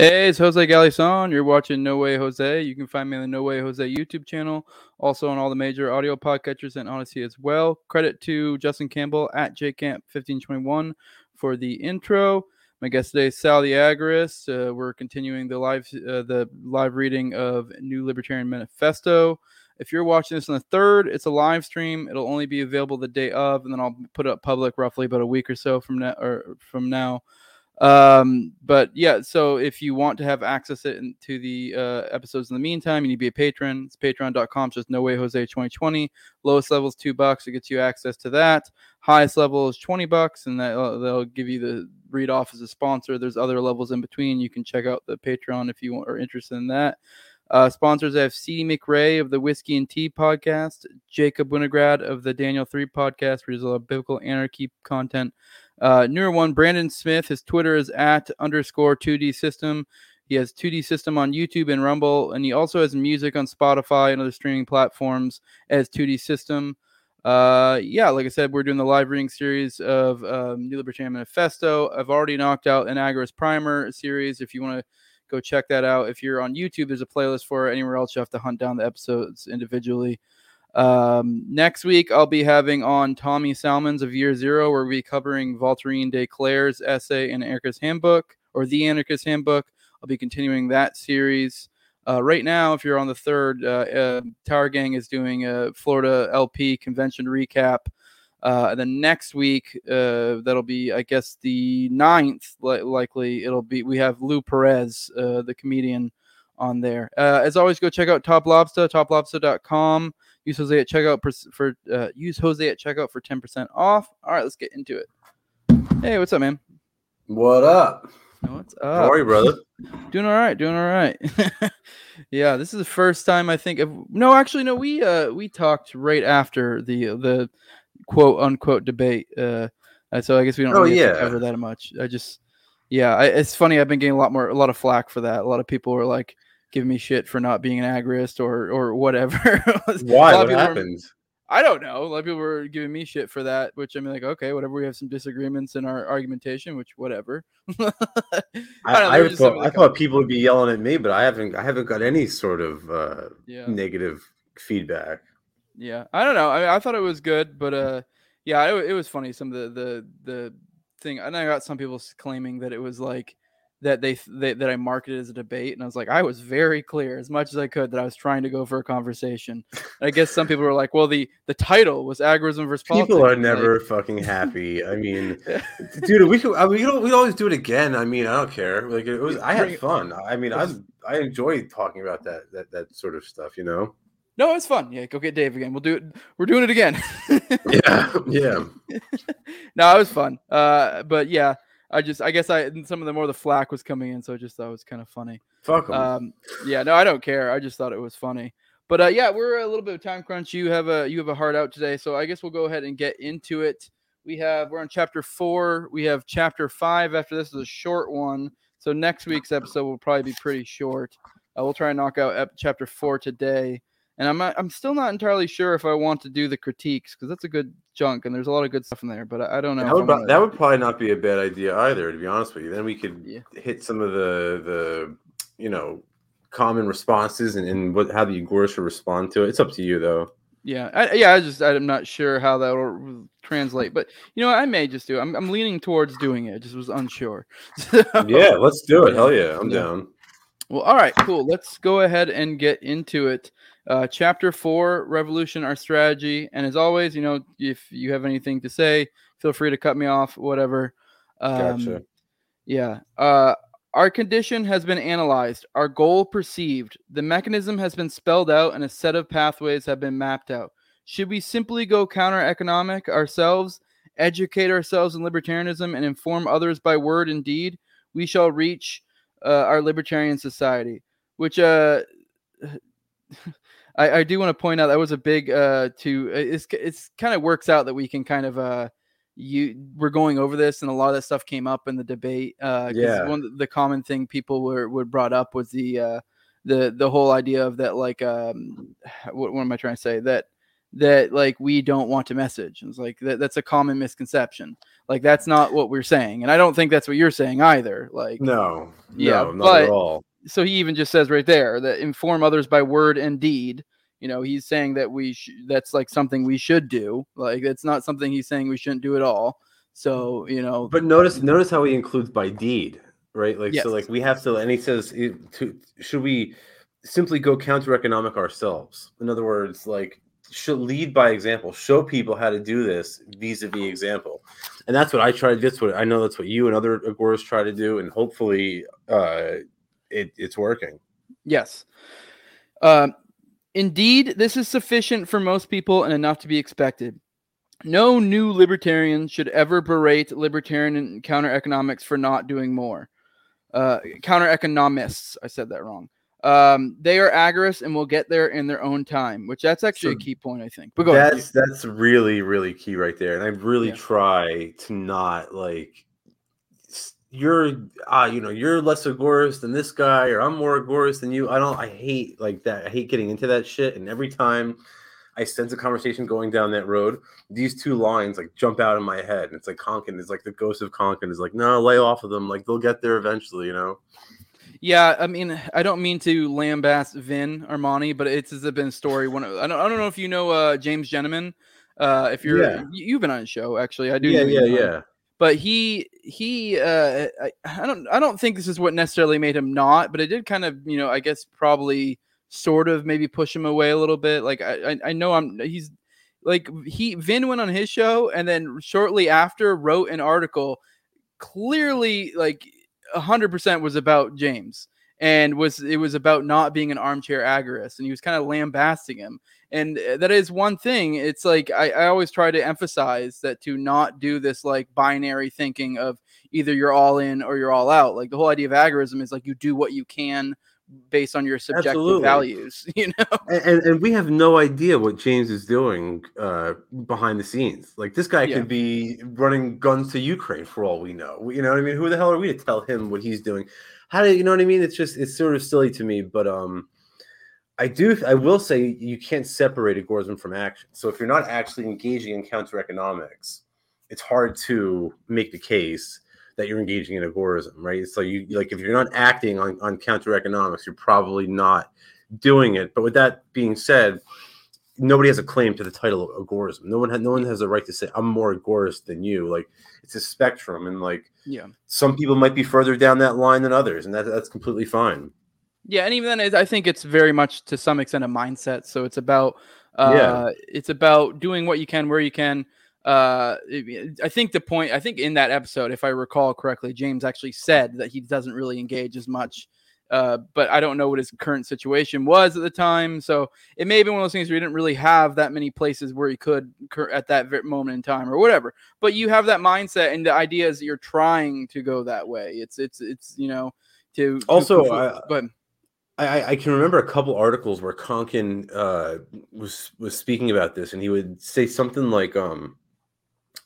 Hey, it's Jose Galison. You're watching No Way Jose. You can find me on the No Way Jose YouTube channel, also on all the major audio podcatchers and Odysee as well. Credit to Justin Campbell at jcamp1521 for the intro. My guest today is Sally Agaris. Uh, we're continuing the live uh, the live reading of New Libertarian Manifesto. If you're watching this on the third, it's a live stream. It'll only be available the day of, and then I'll put it up public roughly about a week or so from now. Or from now. Um, but yeah, so if you want to have access to the uh, episodes in the meantime, you need to be a patron. It's patreon.com, just no way Jose 2020. Lowest level is two bucks. It gets you access to that. Highest level is 20 bucks, and that uh, they'll give you the read off as a sponsor. There's other levels in between. You can check out the Patreon if you are interested in that. Uh, sponsors I have C. McRae of the Whiskey and Tea podcast, Jacob Winograd of the Daniel 3 podcast, where there's a lot of biblical anarchy content. Uh, newer one, Brandon Smith. His Twitter is at underscore 2D system. He has 2D system on YouTube and Rumble, and he also has music on Spotify and other streaming platforms as 2D system. Uh, yeah, like I said, we're doing the live reading series of um, New Libertarian Manifesto. I've already knocked out an Agorist Primer series. If you want to go check that out, if you're on YouTube, there's a playlist for it. Anywhere else, you have to hunt down the episodes individually. Um, next week, I'll be having on Tommy Salmons of Year Zero, where we'll be covering Voltairine de Cleyre's essay in Anarchist Handbook or The Anarchist Handbook. I'll be continuing that series. Uh, right now, if you're on the third, uh, uh, Tower Gang is doing a Florida LP convention recap. Uh, and then next week, uh, that'll be, I guess, the ninth, li- likely. It'll be, we have Lou Perez, uh, the comedian, on there. as always, go check out Top Lobster, toplobster.com. Use Jose at checkout for, for uh, use Jose at checkout for ten percent off. All right, let's get into it. Hey, what's up, man? What up? What's up? How are you, brother? doing all right. Doing all right. yeah, this is the first time I think. Of, no, actually, no. We uh we talked right after the the quote unquote debate. Uh, so I guess we don't oh, really yeah. cover that much. I just yeah, I, it's funny. I've been getting a lot more a lot of flack for that. A lot of people are like giving me shit for not being an agorist or or whatever. Why? What happens? Were, I don't know. A lot of people were giving me shit for that, which I mean, like, okay, whatever. We have some disagreements in our argumentation, which whatever. I, I, I thought, I thought people would be yelling at me, but I haven't. I haven't got any sort of uh, yeah. negative feedback. Yeah, I don't know. I, mean, I thought it was good, but uh, yeah, it, it was funny. Some of the the the thing, and I got some people claiming that it was like that they, they, that I marketed as a debate, and I was like, I was very clear as much as I could that I was trying to go for a conversation. And I guess some people were like, well, the the title was agorism versus people politics. are never like, fucking happy. I mean, dude, we could I mean, we we always do it again. I mean, I don't care. Like it was, I had fun. I mean, I I enjoy talking about that that that sort of stuff. You know. No, it's fun. Yeah, go get Dave again. We'll do it. We're doing it again. yeah, yeah. no, it was fun. Uh, but yeah, I just, I guess I, some of the more the flack was coming in, so I just thought it was kind of funny. Fuck them. Um, yeah, no, I don't care. I just thought it was funny. But uh, yeah, we're a little bit of time crunch. You have a, you have a heart out today, so I guess we'll go ahead and get into it. We have, we're on chapter four. We have chapter five. After this is a short one, so next week's episode will probably be pretty short. Uh, we'll try and knock out ep- chapter four today and I'm not, I'm still not entirely sure if I want to do the critiques because that's a good chunk and there's a lot of good stuff in there. But I, I don't know. That would, gonna... that would, probably not be a bad idea either, to be honest with you. Then we could yeah. hit some of the the you know common responses and, and what how the Agorists should respond to it. It's up to you though. Yeah, I, yeah. I just I'm not sure how that will translate, but you know I may just do. It. I'm I'm leaning towards doing it. I just was unsure. so, yeah, let's do it. Hell yeah, I'm yeah. down. Well, all right, cool. Let's go ahead and get into it. Uh, chapter four, Revolution, our strategy. And as always, you know, if you have anything to say, feel free to cut me off, whatever. Um, gotcha. Yeah. Uh, our condition has been analyzed, our goal perceived, the mechanism has been spelled out, and a set of pathways have been mapped out. Should we simply go counter economic ourselves, educate ourselves in libertarianism, and inform others by word and deed, we shall reach uh, our libertarian society, which uh, I, I do want to point out that was a big uh to uh, it's it's kind of works out that we can kind of uh you we're going over this and a lot of that stuff came up in the debate uh yeah one the common thing people were would brought up was the uh the the whole idea of that like um what, what am i trying to say that that like we don't want to message. It's like that, that's a common misconception. Like that's not what we're saying, and I don't think that's what you're saying either. Like no, yeah, no, not but- at all. So he even just says right there that inform others by word and deed. You know, he's saying that we sh- that's like something we should do. Like it's not something he's saying we shouldn't do at all. So you know, But notice, notice how he includes by deed, right? Like Yes. so, like we have to, and he says, eh, to should we simply go counter economic ourselves? In other words, like should lead by example, show people how to do this vis-a-vis example, and that's what I try. That's what I know. That's what you and other agoras try to do, and hopefully, uh, it, it's working. Yes. Um, indeed, this is sufficient for most people and enough to be expected. No new libertarian should ever berate libertarian and counter economics for not doing more. Uh, counter economists, I said that wrong. Um, they are agorist and will get there in their own time, which that's actually So a key point, I think. But go ahead. that's that's really really key right there and i really Yeah. try to not like you're ah you know you're less agorist than this guy or i'm more agorist than you i don't i hate like that i hate getting into that shit and every time i sense a conversation going down that road these two lines like jump out in my head and it's like Konkin is like the ghost of Konkin is like no lay off of them like they'll get there eventually you know Yeah, I mean, I don't mean to lambast Vin Armani, but it's has been a story. One, I don't, I don't know if you know uh, James Gentleman. Uh, if you're, Yeah. you- you've been on his show actually. I do. yeah yeah on yeah But he, he, uh, I, I don't, I don't think this is what necessarily made him not, but it did kind of, you know, I guess probably sort of maybe push him away a little bit. Like I, I, I know I'm, he's like he Vin went on his show and then shortly after wrote an article clearly like 100% was about James and was it was about not being an armchair agorist and he was kind of lambasting him and uh, that is one thing it's like I, I always try to emphasize that to not do this like binary thinking of either you're all in or you're all out like the whole idea of agorism is like you do what you can based on your subjective Absolutely. values you know and, and, and we have no idea what James is doing uh, behind the scenes. Like this guy Yeah. could be running guns to Ukraine for all we know. You know what I mean? Who the hell are we to tell him what he's doing? How do you know what I mean? It's just it's sort of silly to me. But um, I do I will say you can't separate agorism from action. So if you're not actually engaging in counter economics, it's hard to make the case that you're engaging in agorism, right? So you like if you're not acting on, on counter economics, you're probably not doing it. But with that being said, nobody has a claim to the title of agorism. No one has no one has a right to say I'm more agorist than you. Like it's a spectrum, and like yeah some people might be further down that line than others, and that, that's completely fine. Yeah, and even then, I think it's very much to some extent a mindset. So it's about, uh, Yeah. it's about doing what you can where you can. Uh, I think the point, I think in that episode, if I recall correctly, James actually said that he doesn't really engage as much. Uh, but I don't know what his current situation was at the time. So it may have been one of those things where he didn't really have that many places where he could cur- at that moment in time or whatever. But you have that mindset, and the idea is that you're trying to go that way. It's it's it's you know to to Also, I- but I, I- can remember a couple articles where Konkin uh, was was speaking about this, and he would say something like, um,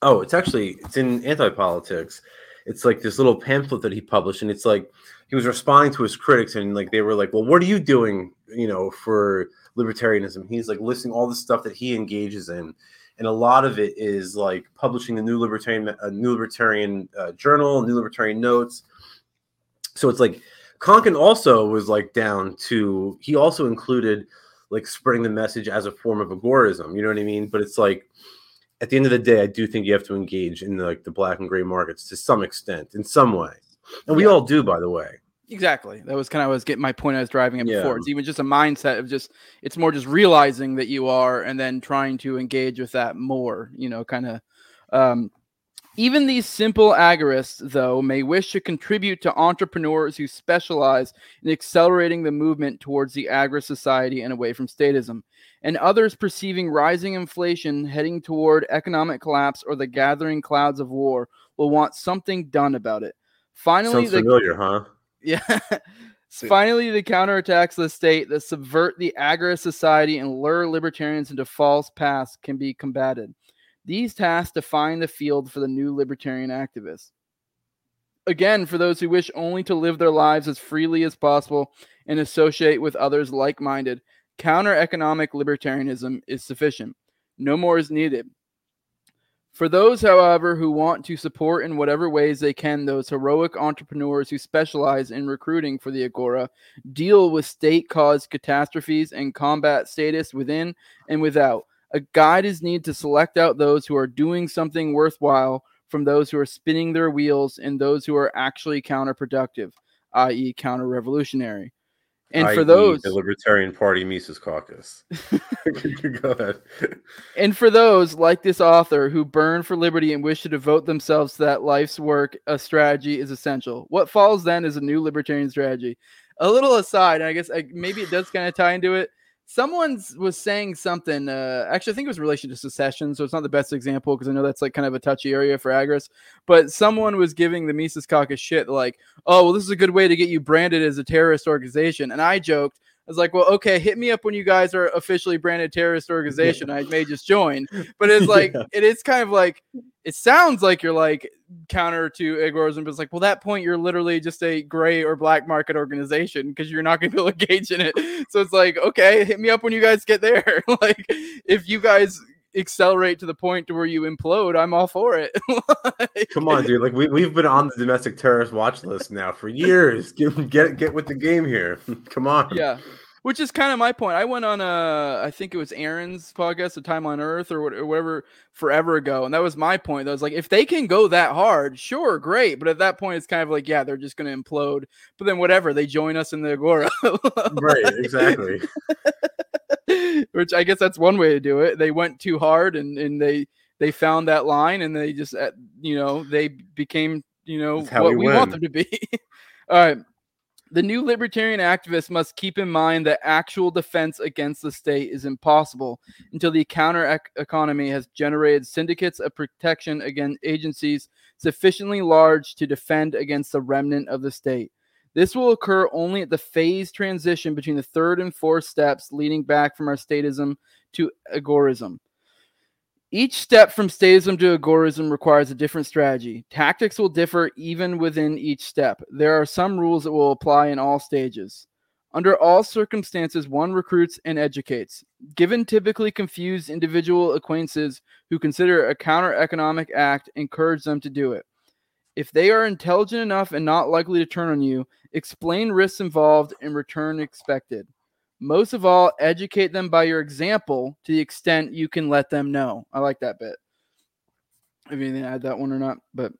"Oh, it's actually it's in anti-politics. It's like this little pamphlet that he published, and it's like he was responding to his critics, and like they were like, "Well, what are you doing, you know, for libertarianism?" He's like listing all the stuff that he engages in, and a lot of it is like publishing the New Libertarian, a New Libertarian uh, Journal, New Libertarian Notes. So it's like Konkin also was like down to he also included like spreading the message as a form of agorism. You know what I mean? But it's like at the end of the day, I do think you have to engage in like the black and gray markets to some extent, in some way, and we Yeah. all do, by the way. Exactly. That was kind of was getting my point I was driving at Yeah. before. It's even just a mindset of just it's more just realizing that you are and then trying to engage with that more, you know, kind of um even these simple agorists, though, may wish to contribute to entrepreneurs who specialize in accelerating the movement towards the agri society and away from statism, and others perceiving rising inflation heading toward economic collapse or the gathering clouds of war will want something done about it. Finally, Sounds the familiar, huh? yeah. Finally, the counterattacks of the state that subvert the agorist society and lure libertarians into false paths can be combated. These tasks define the field for the new libertarian activists. Again, for those who wish only to live their lives as freely as possible and associate with others like minded, counter economic libertarianism is sufficient. No more is needed. For those, however, who want to support in whatever ways they can those heroic entrepreneurs who specialize in recruiting for the Agora, deal with state caused catastrophes and combat statism within and without, a guide is needed to select out those who are doing something worthwhile from those who are spinning their wheels and those who are actually counterproductive, i.e., counter revolutionary. And for those the Libertarian Party Mises Caucus. Go ahead. And for those like this author who burn for liberty and wish to devote themselves to that life's work, a strategy is essential. What follows then is a new libertarian strategy. A little aside, I guess I, maybe it does kind of tie into it. Someone was saying something. Uh, actually, I think it was in relation to secession, so it's not the best example because I know that's like kind of a touchy area for Agris. But someone was giving the Mises Caucus shit, like, "Oh, well, this is a good way to get you branded as a terrorist organization." And I joked, I was like, well, okay, hit me up when you guys are officially branded terrorist organization. I may just join. But it's like, Yeah. it is kind of like, it sounds like you're like counter to agorism, but it's like, well, that point, you're literally just a gray or black market organization because you're not going to be able to engage in it. So it's like, okay, hit me up when you guys get there. like, if you guys accelerate to the point to where you implode, I'm all for it. Like- Come on, dude. Like we we've been on the domestic terrorist watch list now for years. Get get get with the game here. Come on. yeah which is kind of my point i went on a i think it was aaron's podcast the time on earth or what- or whatever forever ago and that was my point that was like if they can go that hard sure great but at that point it's kind of like yeah they're just going to implode but then whatever they join us in the agora Right. Exactly. Which i guess that's one way to do it. They went too hard and and they they found that line and they just uh, you know they became you know what we we want them to be. All right. The new libertarian activists must keep in mind that actual defense against the state is impossible until the counter economy has generated syndicates of protection against agencies sufficiently large to defend against the remnant of the state. This will occur only at the phase transition between the third and fourth steps leading back from our statism to agorism. Each step from statism to agorism requires a different strategy. Tactics will differ even within each step. There are some rules that will apply in all stages. Under all circumstances, one recruits and educates. Given typically confused individual acquaintances who consider a counter economic act, encourage them to do it. If they are intelligent enough and not likely to turn on you, explain risks involved and return expected. Most of all, educate them by your example to the extent you can let them know. I like that bit. If you add that one or not, but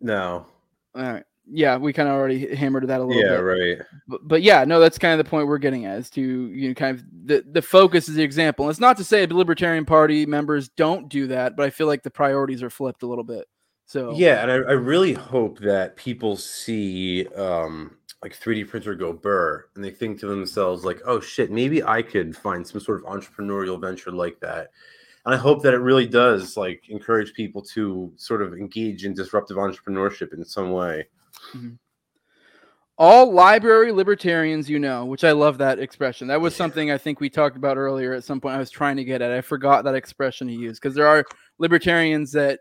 No. all right. Yeah, we kind of already hammered that a little Yeah. bit. Right. But, but yeah, no, that's kind of the point we're getting at is to you know kind of the the focus is the example. And it's not to say the Libertarian Party members don't do that, but I feel like the priorities are flipped a little bit. So Yeah, and I, I really hope that people see um like 3D printer go burr and they think to themselves like, oh shit, maybe I could find some sort of entrepreneurial venture like that. And I hope that it really does like encourage people to sort of engage in disruptive entrepreneurship in some way. all library libertarians you know which i love that expression that was something i think we talked about earlier at some point i was trying to get at i forgot that expression to use because there are libertarians that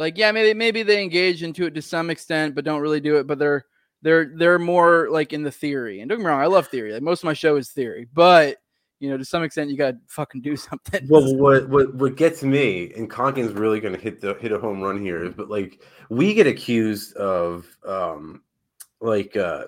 like yeah maybe maybe they engage into it to some extent but don't really do it but they're they're they're more like in the theory. And don't get me wrong i love theory. Like most of my show is theory. But you know to some extent you gotta fucking do something. Well, what what what gets me, and Konkin's really to hit the hit a home run here, but like we get accused of um like uh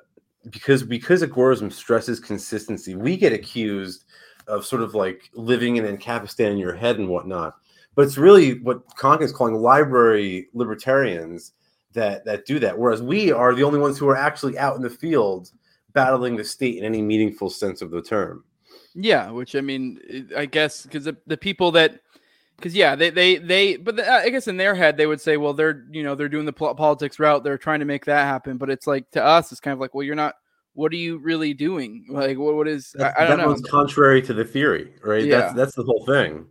because because agorism stresses consistency, we get accused of sort of like living in Ancapistan in your head and whatnot. But it's really what Conk is calling library libertarians that that do that, whereas we are the only ones who are actually out in the field battling the state in any meaningful sense of the term. Yeah, which I mean, I guess because the, the people that, because yeah, they they they, but the, I guess in their head they would say, well, they're you know they're doing the politics route, they're trying to make that happen. But it's like to us, it's kind of like, well, you're not. What are you really doing? Like, what what is? That, I don't that know. one's contrary to the theory, right? Yeah. That's that's the whole thing.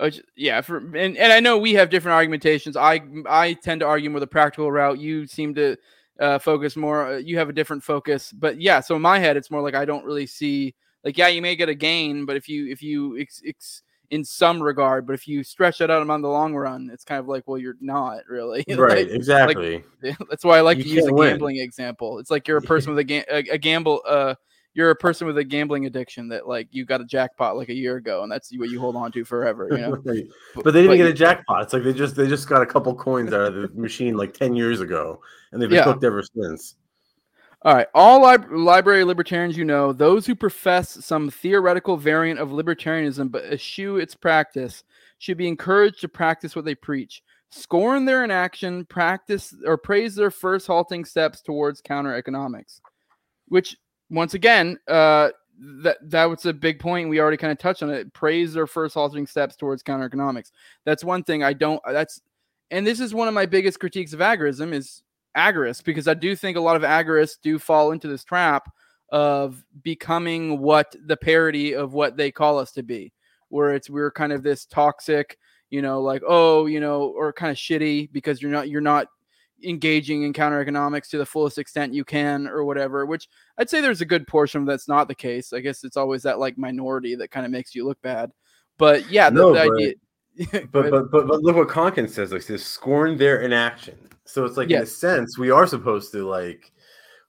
Which- yeah, for and, and I know we have different argumentations. I I tend to argue more the practical route. You seem to uh, focus more. Uh, you have a different focus, but yeah. So in my head, it's more like I don't really see like yeah, you may get a gain, but if you if you ex, ex, in some regard, but if you stretch that out on the long run, it's kind of like well, you're not really right, Like, exactly. that's why I like You to use a win. gambling example. It's like you're a person with a, ga- a, a gamble uh you're a person with a gambling addiction that like you got a jackpot like a year ago and that's what you hold on to forever you know Right. But they didn't get a jackpot. It's like they just they just got a couple coins out of the machine like ten years ago, and they've been Yeah. hooked ever since. All right, all lib- library libertarians you know, those who profess some theoretical variant of libertarianism but eschew its practice, should be encouraged to practice what they preach. Scorn their inaction, practice or praise their first halting steps towards counter economics. Which, once again, uh, that that was a big point. We already kind of touched on it. Praise their first halting steps towards counter economics. That's one thing I don't. That's and this is one of my biggest critiques of agorism is agorists because I do think a lot of agorists do fall into this trap of becoming what the parody of what they call us to be, where it's we're kind of this toxic, you know, like oh, you know, or kind of shitty because you're not you're not engaging in counter economics to the fullest extent you can or whatever which i'd say there's a good portion of that's not the case i guess it's always that like minority that kind of makes you look bad but yeah the, No, the but- idea But but but but look what Konkin says. Like says scorn their inaction. So it's like in a sense we are supposed to like.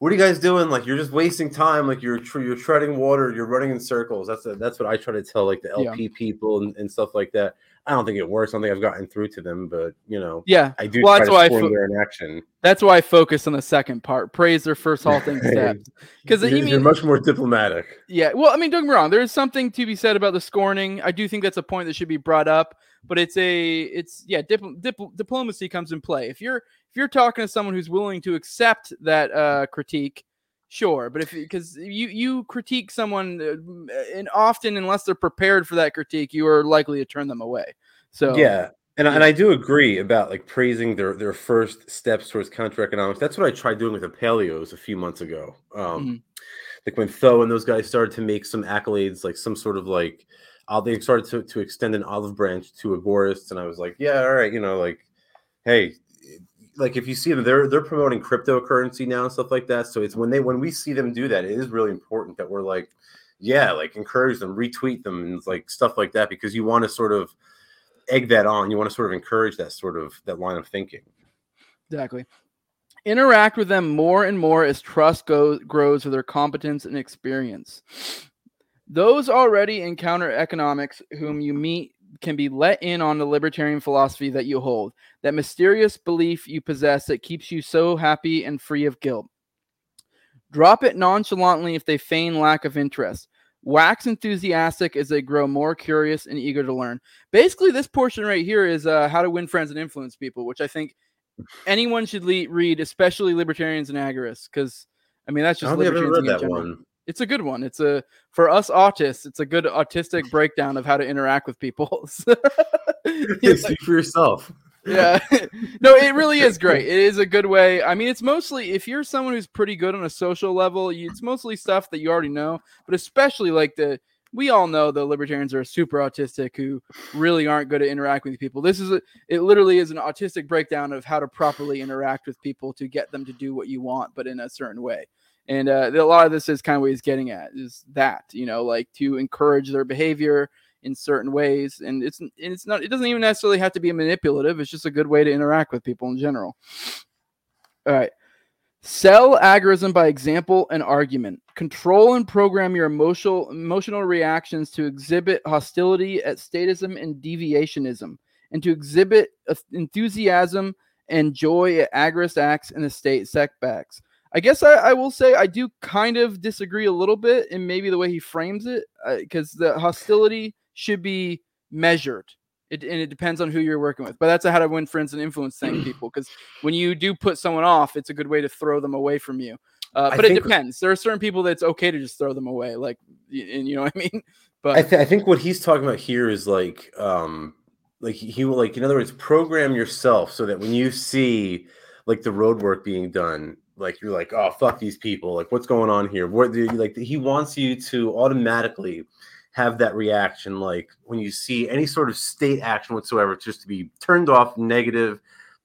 What are you guys doing? Like you're just wasting time. Like you're you're treading water. You're running in circles. That's that's what I try to tell like the Yeah. LP people and, and stuff like that. I don't think it works. I don't think I've gotten through to them, but you know, yeah I do Well, try that's to why I fo- inaction. that's why i focus on the second part praise their first halting steps because you're, you you're much more diplomatic. Yeah, well, I mean, don't get me wrong. There is something to be said about the scorning. I do think that's a point that should be brought up. But it's a, it's yeah, dip, dip, diplomacy comes in play. If you're if you're talking to someone who's willing to accept that uh, critique, sure. But if because you you critique someone, uh, and often unless they're prepared for that critique, you are likely to turn them away. So yeah and, I and. I do agree about like praising their their first steps towards counter economics that's what i tried doing with the paleos a few months ago um Mhm. like when Tho and those guys started to make some accolades like some sort of like uh, they started to, to extend an olive branch to agorists and i was like yeah all right you know like hey like if you see them they're they're promoting cryptocurrency now and stuff like that so it's when they when we see them do that it is really important that we're like yeah like encourage them retweet them and like stuff like that because you want to sort of egg that on you want to sort of encourage that sort of that line of thinking Exactly. Interact with them more and more as trust goes, grows with their competence and experience. Those already in counter economics whom you meet can be let in on the libertarian philosophy that you hold, that mysterious belief you possess that keeps you so happy and free of guilt. Drop it nonchalantly if they feign lack of interest. Wax enthusiastic as they grow more curious and eager to learn. Basically, this portion right here is uh, how to win friends and influence people, which I think anyone should le- read, especially libertarians and agorists, because I mean that's i just don't think i've ever read that general. one It's a good one. It's a for us autists. It's a good autistic breakdown of how to interact with people. Like- speak for yourself yeah, no, it really is great. It is a good way. I mean, it's mostly if you're someone who's pretty good on a social level, you, it's mostly stuff that you already know, but especially like the we all know the libertarians are super autistic who really aren't good at interacting with people. This is a, it literally is an autistic breakdown of how to properly interact with people to get them to do what you want, but in a certain way. And uh, a lot of this is kind of what he's getting at is that you know, like to encourage their behavior in certain ways, and it's and it's not. It doesn't even necessarily have to be manipulative. It's just a good way to interact with people in general. All right. Sell agorism by example and argument. Control and program your emotional emotional reactions to exhibit hostility at statism and deviationism, and to exhibit enthusiasm and joy at agorist acts and estate setbacks. I guess I, I will say I do kind of disagree a little bit in maybe the way he frames it, because the hostility should be measured. It, and it depends on who you're working with. But that's a how to win friends and influence thing, people. Because when you do put someone off, it's a good way to throw them away from you. Uh, but it depends. There are certain people that's okay to just throw them away, like, and you know what I mean. But I, th- I think what he's talking about here is like um like he he will like in other words program yourself so that when you see like the road work being done like you're like oh fuck these people. Like what's going on here? What do you like he wants you to automatically have that reaction like when you see any sort of state action whatsoever just to be turned off negative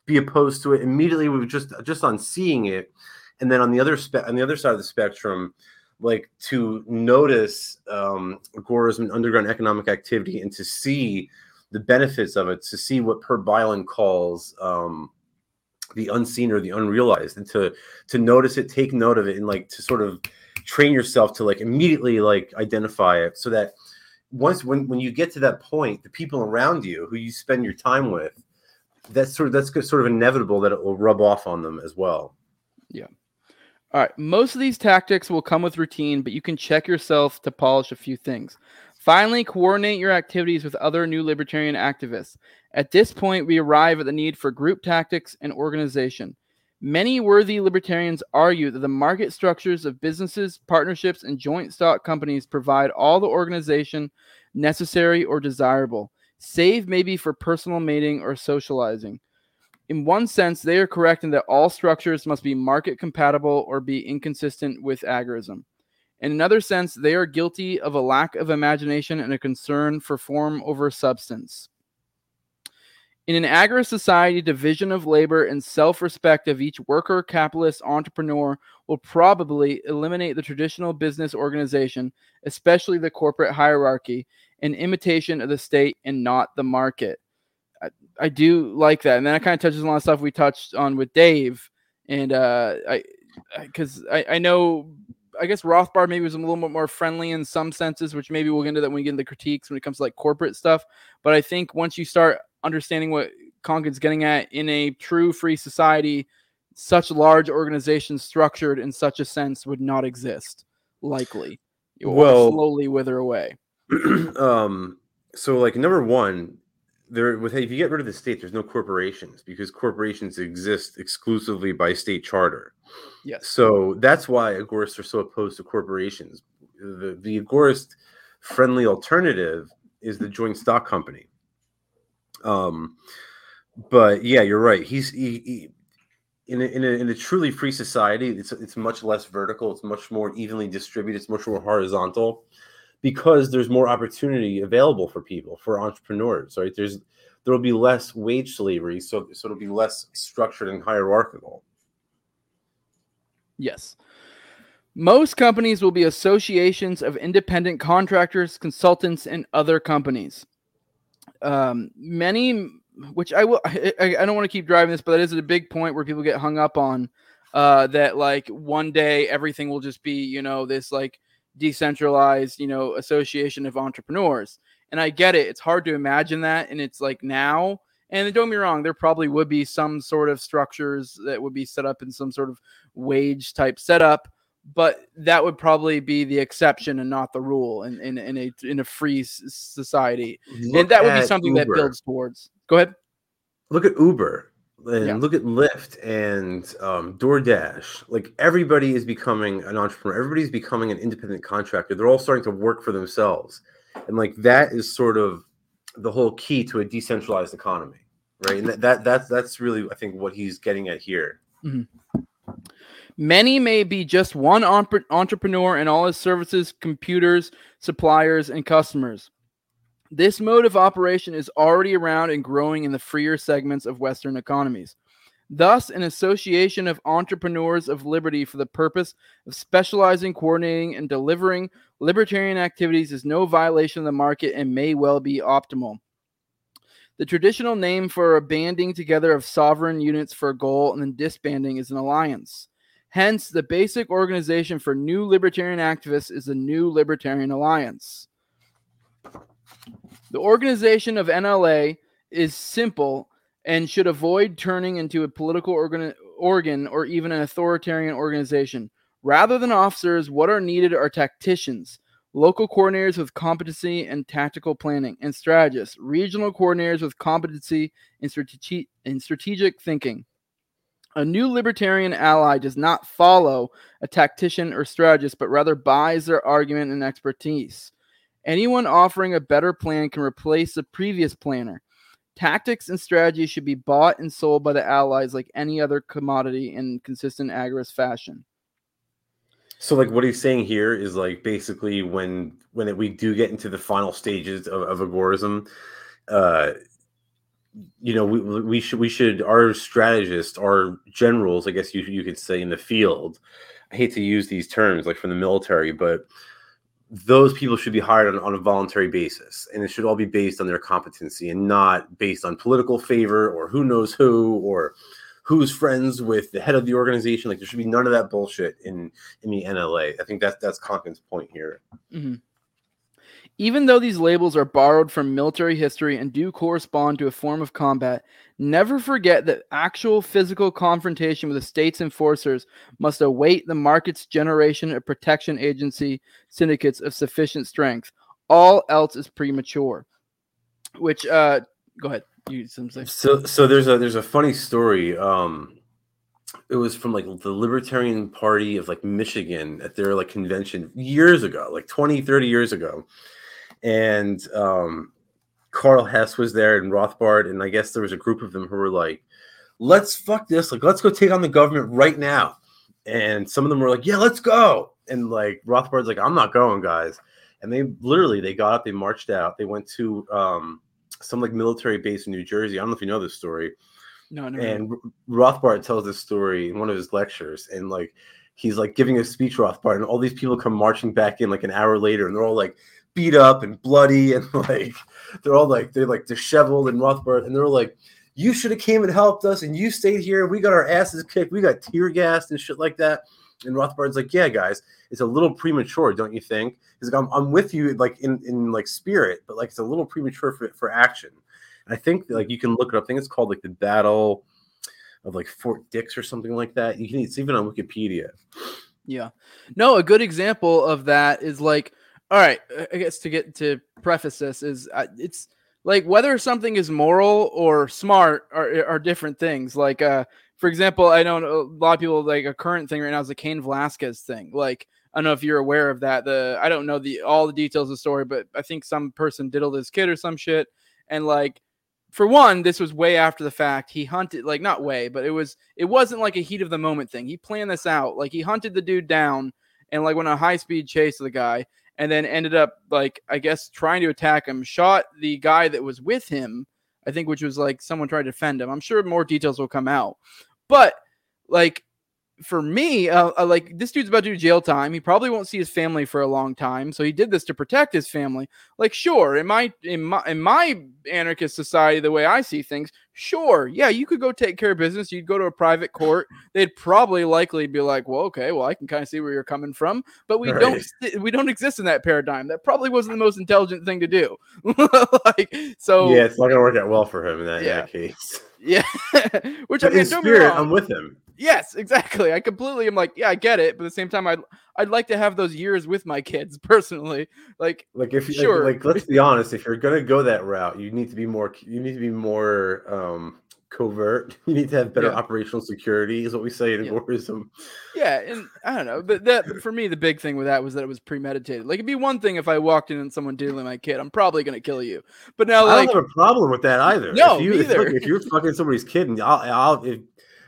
be opposed to it. Immediately we just just on seeing it. And then on the other spe- on the other side of the spectrum like to notice um, agorism and underground economic activity and to see the benefits of it, to see what Per Bylund calls um, the unseen or the unrealized, and to to notice it, take note of it, and like to sort of train yourself to like immediately like identify it so that once when when you get to that point the people around you who you spend your time with that's sort of that's sort of inevitable that it will rub off on them as well. Yeah. All right most of these tactics will come with routine but you can check yourself to polish a few things finally coordinate your activities with other new libertarian activists at this point we arrive at the need for group tactics and organization Many worthy libertarians argue that the market structures of businesses, partnerships, and joint stock companies provide all the organization necessary or desirable, save maybe for personal mating or socializing. In one sense, they are correct in that all structures must be market compatible or be inconsistent with agorism. In another sense, they are guilty of a lack of imagination and a concern for form over substance. In an agorist society, division of labor and self respect of each worker, capitalist, entrepreneur will probably eliminate the traditional business organization, especially the corporate hierarchy, an imitation of the state and not the market. I, I do like that. And then it kind of touches on a lot of stuff we touched on with Dave. And uh, I, because I, I know I guess Rothbard maybe was a little bit more friendly in some senses, which maybe we'll get into that when we get into the critiques when it comes to like corporate stuff. But I think once you start understanding what Konkin's getting at in a true free society, such large organizations structured in such a sense would not exist, likely. well, slowly wither away. um, so like number one, there with if you get rid of the state, there's no corporations because corporations exist exclusively by state charter. Yes. So that's why agorists are so opposed to corporations. The the agorist friendly alternative is the joint stock company. Um, but yeah, you're right. He's he, he, in a, in a, in a truly free society. It's it's much less vertical. It's much more evenly distributed. It's much more horizontal because there's more opportunity available for people for entrepreneurs. Right? There's there will be less wage slavery, so so it'll be less structured and hierarchical. Yes. Most companies will be associations of independent contractors, consultants, and other companies um, many, which I will, I, I don't want to keep driving this, but that is a big point where people get hung up on. Uh, that like one day everything will just be, you know, this like decentralized, you know, association of entrepreneurs. And I get it; it's hard to imagine that, and it's like now. And don't get me wrong, there probably would be some sort of structures that would be set up in some sort of wage type setup but that would probably be the exception and not the rule in, in, in a in a free society. Look and that would be something Uber. that builds towards. Go ahead. Look at Uber and yeah. look at Lyft and um, DoorDash. Like everybody is becoming an entrepreneur. Everybody's becoming an independent contractor. They're all starting to work for themselves, and like that is sort of the whole key to a decentralized economy, right? And that, that that's that's really I think what he's getting at here. Mm-hmm. Many may be just one entrepreneur and all his services, computers, suppliers, and customers. This mode of operation is already around and growing in the freer segments of Western economies. Thus, an association of entrepreneurs of liberty for the purpose of specializing, coordinating, and delivering libertarian activities is no violation of the market and may well be optimal. The traditional name for a banding together of sovereign units for a goal and then disbanding is an alliance. Hence, the basic organization for new libertarian activists is the New Libertarian Alliance. The organization of NLA is simple and should avoid turning into a political organ, organ or even an authoritarian organization. Rather than officers, what are needed are tacticians, local coordinators with competency and tactical planning, and strategists, regional coordinators with competency in, in strategic thinking. A new libertarian ally does not follow a tactician or strategist, but rather buys their argument and expertise. Anyone offering a better plan can replace the previous planner. Tactics and strategy should be bought and sold by the allies like any other commodity in consistent agorist fashion. So, like what he's saying here is like basically when when we do get into the final stages of, of agorism, uh, you know we, we should we should our strategists our generals i guess you, you could say in the field i hate to use these terms like from the military but those people should be hired on, on a voluntary basis and it should all be based on their competency and not based on political favor or who knows who or who's friends with the head of the organization. Like there should be none of that bullshit in in the NLA. I think that's that's Konkin's point here. Mm-hmm. Even though these labels are borrowed from military history and do correspond to a form of combat, never forget that actual physical confrontation with the state's enforcers must await the market's generation of protection agency syndicates of sufficient strength. All else is premature. Which, uh, go ahead. You. So, so there's a there's a funny story. Um, it was from like the Libertarian Party of like Michigan at their like convention years ago, like 20, 30 years ago and um, Karl Hess was there and Rothbard, and I guess there was a group of them who were like, "Let's fuck this! Like, let's go take on the government right now." And some of them were like, "Yeah, let's go!" And like Rothbard's like, "I'm not going, guys." And they literally they got up, they marched out, they went to um, some like military base in New Jersey. I don't know if you know this story. No, no. And Rothbard tells this story in one of his lectures, and like he's like giving a speech, Rothbard, and all these people come marching back in like an hour later, and they're all like beat up and bloody and like they're all like they're like disheveled and Rothbard and they're like you should have came and helped us and you stayed here we got our asses kicked we got tear gassed and shit like that and Rothbard's like yeah guys it's a little premature don't you think? He's like I'm, I'm with you like in in like spirit but like it's a little premature for for action. And I think like you can look it up I think it's called like the battle of like Fort Dix or something like that you can it's even on Wikipedia. Yeah. No a good example of that is like all right i guess to get to preface this is uh, it's like whether something is moral or smart are, are different things. Like uh for example i know a lot of people like a current thing right now is the cain velasquez thing. Like i don't know if you're aware of that the i don't know the all the details of the story but i think some person diddled his kid or some shit. And like for one this was way after the fact. He hunted like not way but it was it wasn't like a heat of the moment thing. He planned this out. Like he hunted the dude down and like went on a high speed chase of the guy and then ended up like I guess trying to attack him, shot the guy that was with him, I think which was like someone tried to defend him. I'm sure more details will come out. But like for me, uh, uh, like this dude's about to do jail time. He probably won't see his family for a long time, so he did this to protect his family. Like, sure, in my in my in my anarchist society, the way I see things, sure, yeah, you could go take care of business. You'd go to a private court. They'd probably likely be like, well, okay, well, I can kind of see where you're coming from, but we right. don't we don't exist in that paradigm. That probably wasn't the most intelligent thing to do. like, so yeah, it's not gonna work out well for him in that, yeah. in that case. Yeah, which but I mean, in spirit, I'm with him. Yes, exactly. I completely am like, yeah, I get it, but at the same time, I'd I'd like to have those years with my kids personally. Like, like if you sure. like, like let's be honest, if you're gonna go that route, you need to be more. You need to be more um covert. You need to have better yeah. operational security, is what we say in yeah. Yeah, and I don't know, but that for me, the big thing with that was that it was premeditated. Like, it'd be one thing if I walked in and someone diddling my kid, I'm probably gonna kill you. But now, like, I don't have a problem with that either. No, if you, either. If, you're fucking somebody's kid, and I'll, I'll if,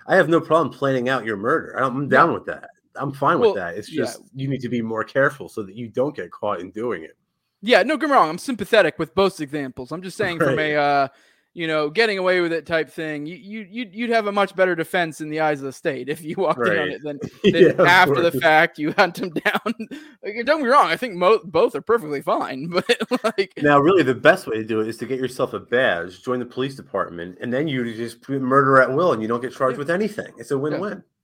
I have no problem planning out your murder. I'm down with that. I'm fine well, with that. It's just yeah. you need to be more careful so that you don't get caught in doing it. Yeah, no, get me wrong. I'm sympathetic with both examples. I'm just saying right. from a uh, you know, getting away with it type thing, you you you'd, you'd have a much better defense in the eyes of the state if you walked right. in on it than, than yeah, after the fact you hunt them down. like, don't me wrong, I think mo- both are perfectly fine, but like now, really, the best way to do it is to get yourself a badge, join the police department, and then you just murder at will, and you don't get charged yeah. with anything. It's a win-win. Yeah.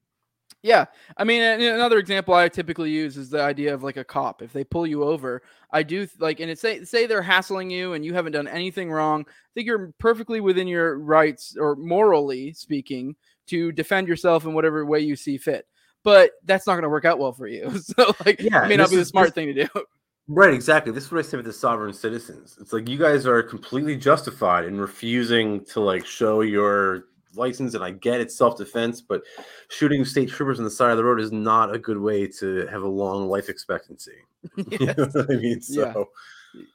Yeah, I mean, another example I typically use is the idea of like a cop. If they pull you over, I do like, and it's say say they're hassling you and you haven't done anything wrong. I think you're perfectly within your rights, or morally speaking, to defend yourself in whatever way you see fit. But that's not going to work out well for you. So, like, yeah, it may not be the smart thing to do. Right, exactly. This is what I say with the sovereign citizens. It's like you guys are completely justified in refusing to like show your license, and I get it's self defense, but shooting state troopers on the side of the road is not a good way to have a long life expectancy. you know I mean? So. Yeah.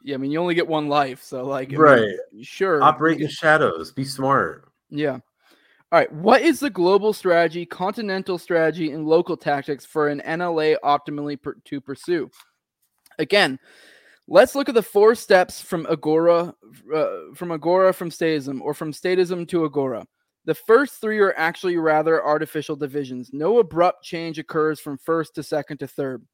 Yeah, I mean, you only get one life, so like, right? Mean, sure, operate in shadows. Be smart. Yeah. All right. What is the global strategy, continental strategy, and local tactics for an NLA optimally per- to pursue? Again, let's look at the four steps from agora, uh, from agora from statism, or from statism to agora. The first three are actually rather artificial divisions. No abrupt change occurs from first to second to third.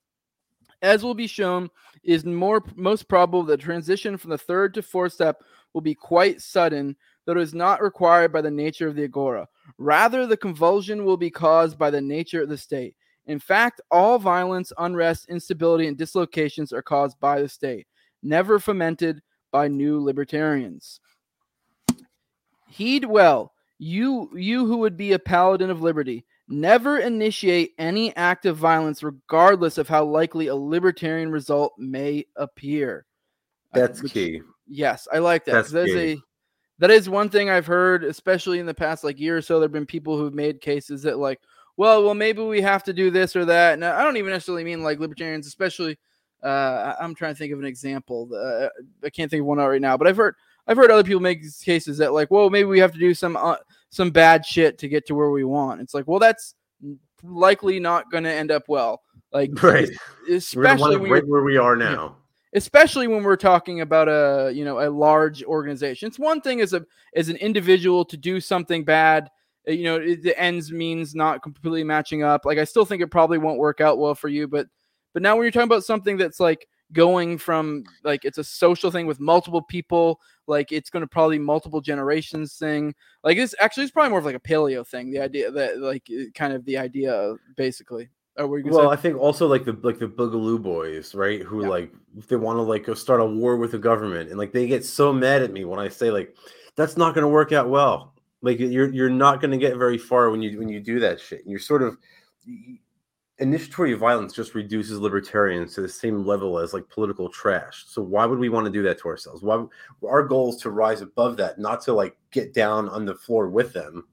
As will be shown, it is more most probable the transition from the third to fourth step will be quite sudden, though it is not required by the nature of the agora. Rather, the convulsion will be caused by the nature of the state. In fact, all violence, unrest, instability, and dislocations are caused by the state, never fomented by new libertarians. Heed well, you you who would be a paladin of liberty, never initiate any act of violence regardless of how likely a libertarian result may appear. That's Which, key. Yes, I like that. That's, That's a that is one thing I've heard, especially in the past like year or so. There've been people who've made cases that like, well, well, maybe we have to do this or that. And I don't even necessarily mean like libertarians, especially. Uh, I'm trying to think of an example. Uh, I can't think of one out right now, but I've heard I've heard other people make cases that like, well, maybe we have to do some uh, some bad shit to get to where we want. It's like, well, that's likely not going to end up well. Like, right, especially right where we are now especially when we're talking about a you know a large organization. It's one thing as a as an individual to do something bad. Uh, you know, it, the ends means not completely matching up. Like I still think it probably won't work out well for you, but but now when you're talking about something that's like going from like it's a social thing with multiple people like it's going to probably multiple generations thing like it's actually it's probably more of like a paleo thing the idea that like kind of the idea basically Oh, well, say? I think also like the like the Boogaloo Boys, right? Who yeah. like they want to like go start a war with the government, and like they get so mad at me when I say like that's not going to work out well. Like you're you're not going to get very far when you when you do that shit. You're sort of initiatory violence just reduces libertarians to the same level as like political trash. So why would we want to do that to ourselves? Why our goal is to rise above that, not to like get down on the floor with them.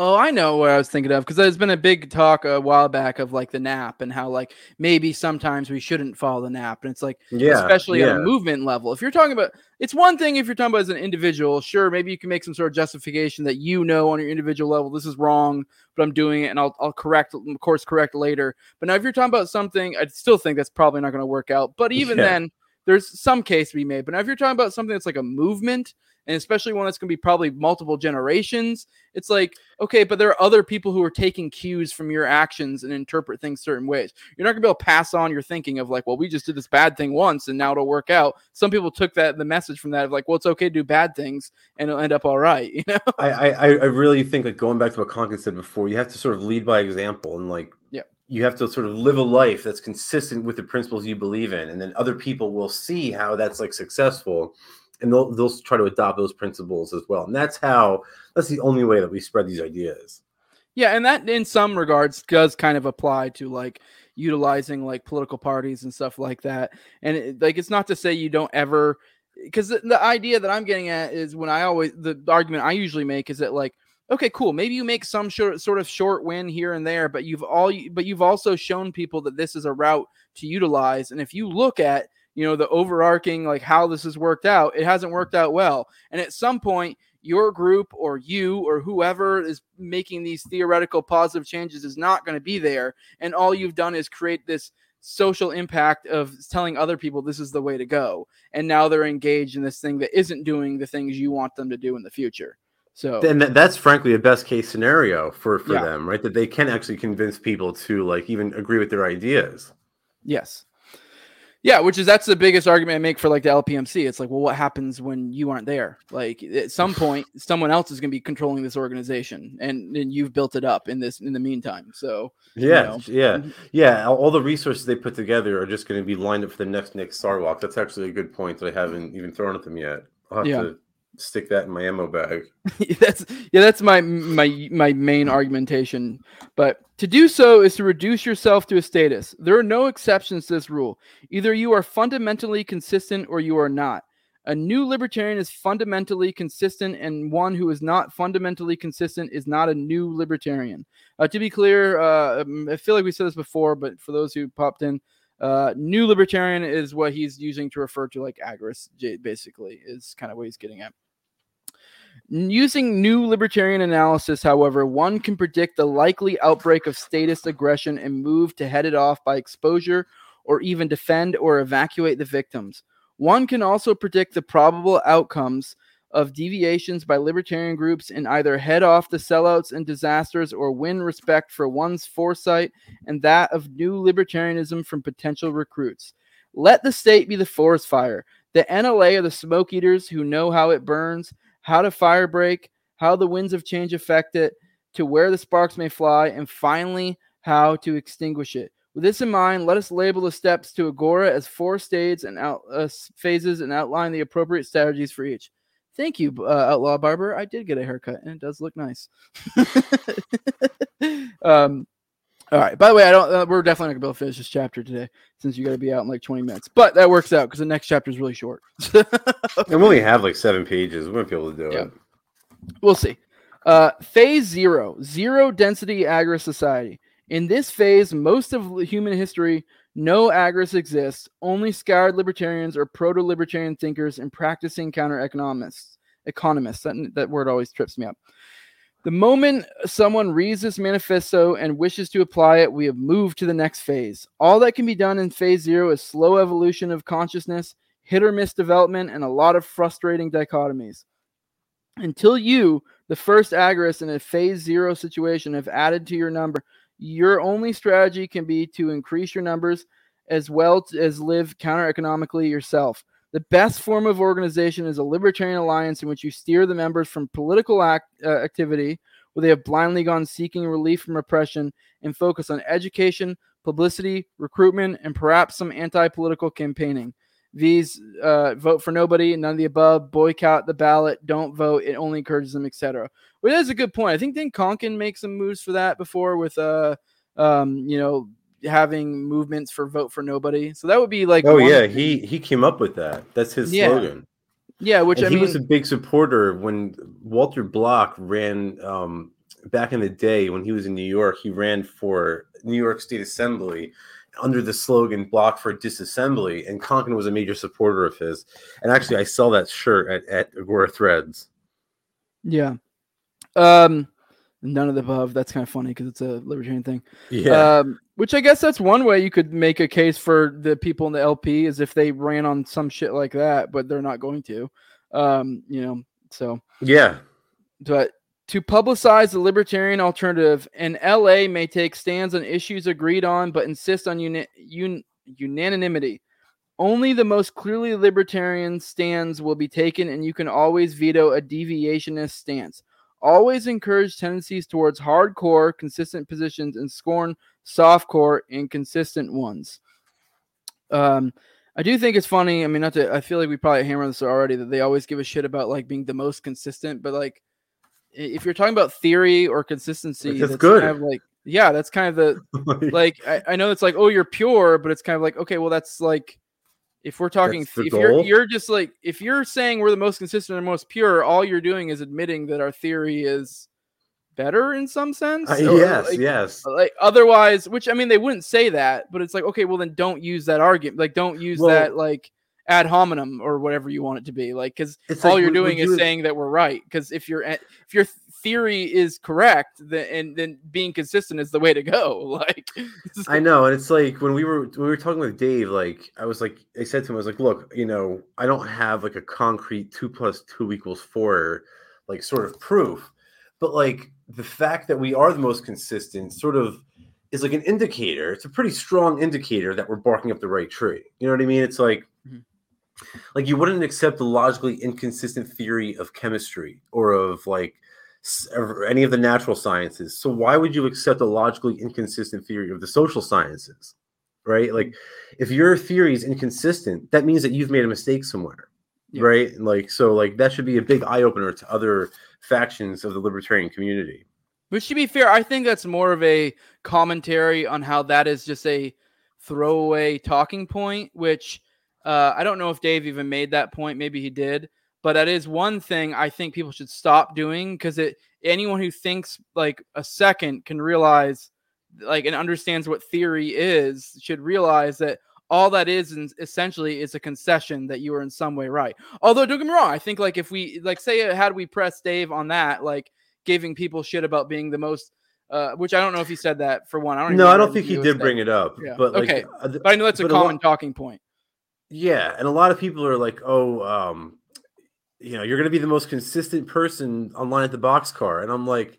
Oh, I know what I was thinking of because there's been a big talk a while back of like the NAP and how like maybe sometimes we shouldn't follow the NAP, and it's like yeah, especially yeah. at a movement level. If you're talking about, it's one thing if you're talking about as an individual, sure, maybe you can make some sort of justification that you know on your individual level this is wrong, but I'm doing it and I'll I'll correct, of course, correct later. But now if you're talking about something, I still think that's probably not going to work out. But even yeah. then, there's some case to be made. But now if you're talking about something that's like a movement and especially one that's going to be probably multiple generations it's like okay but there are other people who are taking cues from your actions and interpret things certain ways. You're not going to be able to pass on your thinking of like well we just did this bad thing once and now it'll work out. Some people took that the message from that of like well it's okay to do bad things and it'll end up all right you know? I i, I really think like going back to what Konkin said before you have to sort of lead by example and like yeah. you have to sort of live a life that's consistent with the principles you believe in and then other people will see how that's like successful and they'll they'll try to adopt those principles as well. And that's how that's the only way that we spread these ideas. Yeah, and that in some regards does kind of apply to like utilizing like political parties and stuff like that. And it, like it's not to say you don't ever because the, the idea that I'm getting at is when I always the argument I usually make is that like okay, cool. Maybe you make some short, sort of short win here and there, but you've all but you've also shown people that this is a route to utilize. And if you look at you know the overarching like how this has worked out it hasn't worked out well. And at some point your group or you or whoever is making these theoretical positive changes is not going to be there. And all you've done is create this social impact of telling other people this is the way to go. And now they're engaged in this thing that isn't doing the things you want them to do in the future. So and that's frankly the best case scenario for for yeah. them right? That they can actually convince people to like even agree with their ideas. Yes yeah, which is that's the biggest argument I make for like the LPMC. It's like, well, what happens when you aren't there? Like at some point, someone else is going to be controlling this organization, and, and you've built it up in this in the meantime. So yeah, you know. yeah, mm-hmm. yeah. All the resources they put together are just going to be lined up for the next Nick Sarwark. That's actually a good point that I haven't even thrown at them yet. I'll have yeah. to stick that in my ammo bag. that's yeah, that's my my my main argumentation. But to do so is to reduce yourself to a statist. There are no exceptions to this rule. Either you are fundamentally consistent or you are not. A new libertarian is fundamentally consistent, and one who is not fundamentally consistent is not a new libertarian. Uh, to be clear, uh, um, I feel like we said this before, but for those who popped in, uh, new libertarian is what he's using to refer to like agorist, basically, is kind of what he's getting at. Using new libertarian analysis, however, one can predict the likely outbreak of statist aggression and move to head it off by exposure or even defend or evacuate the victims. One can also predict the probable outcomes of deviations by libertarian groups and either head off the sellouts and disasters or win respect for one's foresight and that of new libertarianism from potential recruits. Let the state be the forest fire. The NLA are the smoke eaters who know how it burns how to fire break, how the winds of change affect it, to where the sparks may fly, and finally, how to extinguish it. With this in mind, let us label the steps to Agora as four stages and out, uh, phases and outline the appropriate strategies for each. Thank you, uh, Outlaw Barber. I did get a haircut and it does look nice. um, all right. By the way, I don't. Uh, we're definitely not gonna be able to finish this chapter today since you got to be out in like 20 minutes. But that works out because the next chapter is really short. and we only have like seven pages. We won't be able to do yeah. it. We'll see. Uh, phase zero, zero density agorist society. In this phase, most of human history, no agorists exists. Only scoured libertarians or proto-libertarian thinkers and practicing counter-economists. Economists. That, that word always trips me up. The moment someone reads this manifesto and wishes to apply it, we have moved to the next phase. All that can be done in phase zero is slow evolution of consciousness, hit or miss development, and a lot of frustrating dichotomies. Until you, the first agorist in a phase zero situation, have added to your number, your only strategy can be to increase your numbers as well as live counter economically yourself. The best form of organization is a libertarian alliance in which you steer the members from political act, uh, activity, where they have blindly gone seeking relief from oppression, and focus on education, publicity, recruitment, and perhaps some anti political campaigning. These uh, vote for nobody, none of the above, boycott the ballot, don't vote, it only encourages them, etc. Well, that's a good point. I think didn't Konkin make some moves for that before with uh um, you know, having movements for vote for nobody. So that would be like Oh yeah, he he came up with that. That's his yeah. slogan. Yeah, which and I he mean, was a big supporter when Walter Block ran um, back in the day when he was in New York. He ran for New York State Assembly under the slogan "Block for Disassembly," and Konkin was a major supporter of his. And actually, I sell that shirt at, at Agora Threads. Yeah. Um, none of the above. That's kind of funny because it's a libertarian thing. Yeah. Um, which I guess that's one way you could make a case for the people in the LP is if they ran on some shit like that, but they're not going to. Um, you know, so yeah. But to publicize the libertarian alternative, an LA may take stands on issues agreed on, but insist on uni- un- unanimity. Only the most clearly libertarian stands will be taken, and you can always veto a deviationist stance. Always encourage tendencies towards hardcore, consistent positions and scorn softcore, inconsistent ones. Um, I do think it's funny. I mean, not to, I feel like we probably hammered this already that they always give a shit about like being the most consistent, but like if you're talking about theory or consistency, that's, that's good. Kind of like, yeah, that's kind of the like. I, I know it's like, oh, you're pure, but it's kind of like, okay, well, that's like if we're talking if goal. you're you're just like if you're saying we're the most consistent and most pure all you're doing is admitting that our theory is better in some sense. Uh, yes, like, yes. Like otherwise, which I mean, they wouldn't say that, but it's like, okay, well then don't use that argument. Like, don't use well, that like ad hominem or whatever you want it to be. Like, because all like, you're doing is saying that we're right. Because if your if your theory is correct, then and then being consistent is the way to go. Like, I know, and it's like when we were when we were talking with Dave, like I was like, I said to him, I was like, look, you know, I don't have like a concrete two plus two equals four like sort of proof but like the fact that we are the most consistent sort of is like an indicator. It's a pretty strong indicator that we're barking up the right tree. You know what I mean? It's like mm-hmm. like you wouldn't accept the logically inconsistent theory of chemistry or of like or any of the natural sciences. So why would you accept a logically inconsistent theory of the social sciences? Right? Like if your theory is inconsistent, that means that you've made a mistake somewhere. Yeah. Right? Like so like that should be a big eye opener to other factions of the libertarian community. But to be fair, I think that's more of a commentary on how that is just a throwaway talking point, which uh, I don't know if Dave even made that point. Maybe he did. But that is one thing I think people should stop doing because it anyone who thinks like a second can realize like and understands what theory is should realize that all that is essentially is a concession that you are in some way right. Although don't get me wrong, I think like if we like say had we pressed Dave on that, like giving people shit about being the most uh, which I don't know if he said that for one. I don't no, I don't think he did bring it up. Yeah. But like, okay, uh, but I know that's a common a lot, talking point. Yeah, and a lot of people are like, "Oh, um, you know, you're going to be the most consistent person online at the boxcar," and I'm like,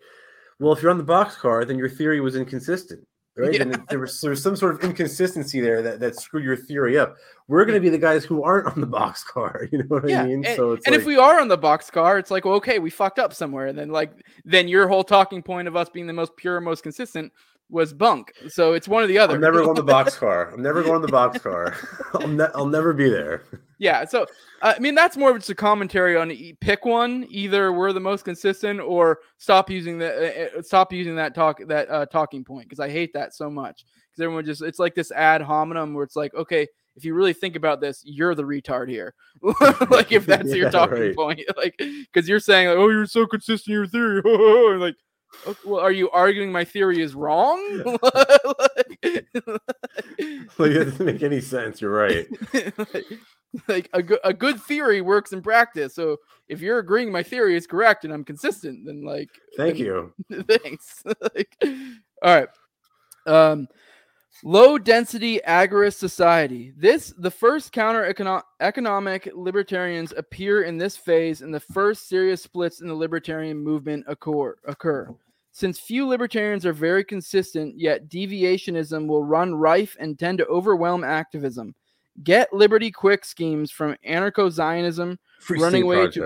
"Well, if you're on the boxcar, then your theory was inconsistent right? Yeah. And there was there was some sort of inconsistency there that, that screwed your theory up. We're going to be the guys who aren't on the boxcar. You know what Yeah, I mean? and, so it's and like, if we are on the box car, it's like, well, okay, we fucked up somewhere. And then like then your whole talking point of us being the most pure, most consistent was bunk. So it's one or the other. I'm never going the boxcar. I'm never going the boxcar. I'll, ne- I'll never be there. Yeah, so uh, I mean that's more of just a commentary on e- pick one. Either we're the most consistent, or stop using the uh, uh, stop using that talk that uh, talking point because I hate that so much. Because everyone just it's like this ad hominem where it's like, okay, if you really think about this, you're the retard here. like if that's your talking right. point, like because you're saying like, oh, you're so consistent in your theory, like. Well, are you arguing my theory is wrong? Like- Like, it doesn't make any sense. You're right. like, like a good a good theory works in practice. So if you're agreeing my theory is correct and I'm consistent, then like Thank then- you. thanks. Like, all right. Um low density agorist society. This the first counter econo- economic libertarians appear in this phase and the first serious splits in the libertarian movement occur occur. Since few libertarians are very consistent, yet deviationism will run rife and tend to overwhelm activism. Get liberty quick schemes from anarcho Zionism, Running away to-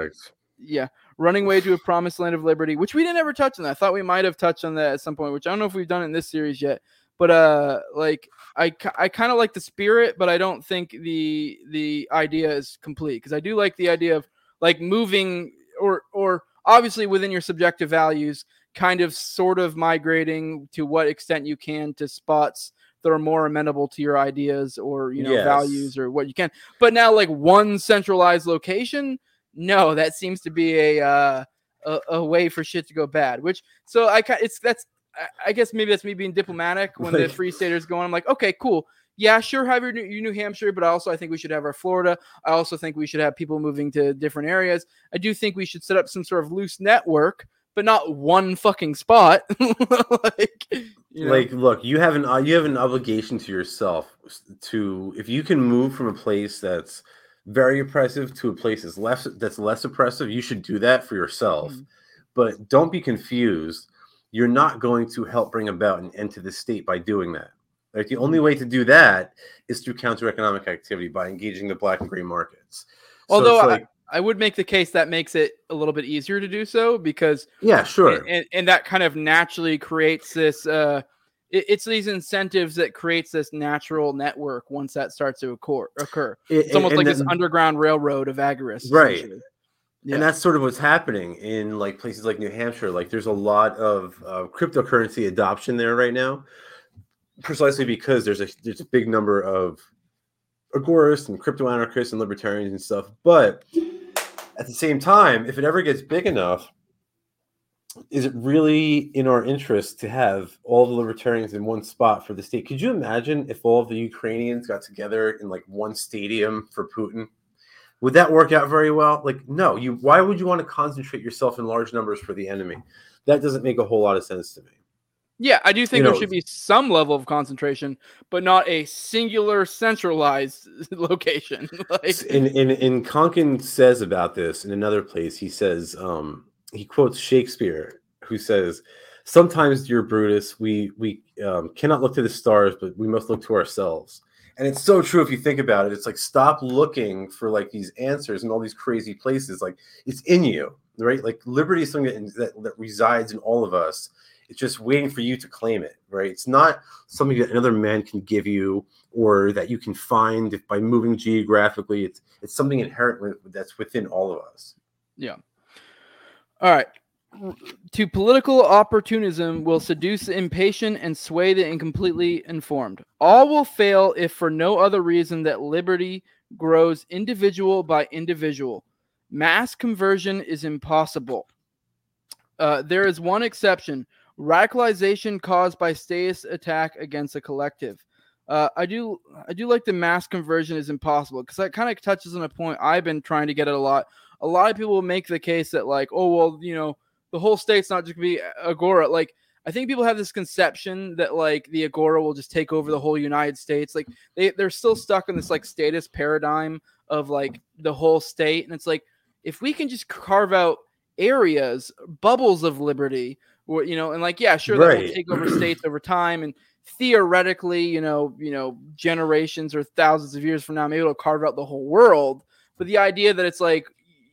yeah, running way to a promised land of liberty, which we didn't ever touch on that. I thought we might have touched on that at some point, which I don't know if we've done in this series yet. But uh, like I, I kind of like the spirit, but I don't think the the idea is complete because I do like the idea of like moving or or obviously within your subjective values, kind of sort of migrating to what extent you can to spots that are more amenable to your ideas or you know Yes. values or what you can. But now like one centralized location, no, that seems to be a uh, a, a way for shit to go bad. Which so I it's that's I- guess maybe that's me being diplomatic when the free staters going. I'm like, okay, cool. Yeah, sure, have your New, your New Hampshire, but also I think we should have our Florida. I also think we should have people moving to different areas. I do think we should set up some sort of loose network, but not one fucking spot. like, you know, Like, look, you have an uh, you have an obligation to yourself to if you can move from a place that's very oppressive to a place that's less that's less oppressive, you should do that for yourself. Mhm. But don't be confused. You're not going to help bring about an end to the state by doing that. Like the only way to do that is through counter economic activity by engaging the black and gray markets. Although I, like, I would make the case that makes it a little bit easier to do so because yeah, sure. and, and that kind of naturally creates this uh it- it's these incentives that creates this natural network once that starts to occur occur it's almost like this underground railroad of agorists Right. Yeah. And that's sort of what's happening in like places like New Hampshire. Like there's a lot of uh, cryptocurrency adoption there right now, precisely because there's a there's a big number of agorists and crypto anarchists and libertarians and stuff. But at the same time, if it ever gets big enough, is it really in our interest to have all the libertarians in one spot for the state? Could you imagine if all of the Ukrainians got together in like one stadium for Putin? Would that work out very well? Like, no. You why would you want to concentrate yourself in large numbers for the enemy? That doesn't make a whole lot of sense to me. yeah i do think you there know, should be some level of concentration but not a singular centralized location like in in in Konkin says about this in another place. He says um, he quotes Shakespeare, who says, "Sometimes, dear Brutus, we we um, cannot look to the stars, but we must look to ourselves." And it's so true if you think about it. It's like stop looking for like these answers in all these crazy places. Like it's in you, right? Like liberty is something that, that, that resides in all of us. It's just waiting for you to claim it, right? It's not something that another man can give you or that you can find by moving geographically. It's it's something inherent that's within all of us. Yeah. All right. To political opportunism will seduce the impatient and sway the incompletely informed. All will fail if for no other reason that liberty grows individual by individual. Mass conversion is impossible. Uh, there is one exception radicalization caused by statist attack against a collective. Uh, I do I do like the mass conversion is impossible because that kind of touches on a point I've been trying to get at a lot. A lot of people make the case that like, oh well, you know, the whole state's not just gonna be agora. Like, I think people have this conception that like the agora will just take over the whole United States. Like, they they're still stuck in this like statist paradigm of like the whole state, and it's like if we can just carve out areas, bubbles of liberty, or you know, and like yeah, sure, that will take over states over time, and theoretically, you know, you know, generations or thousands of years from now, maybe it'll carve out the whole world. But the idea that it's like,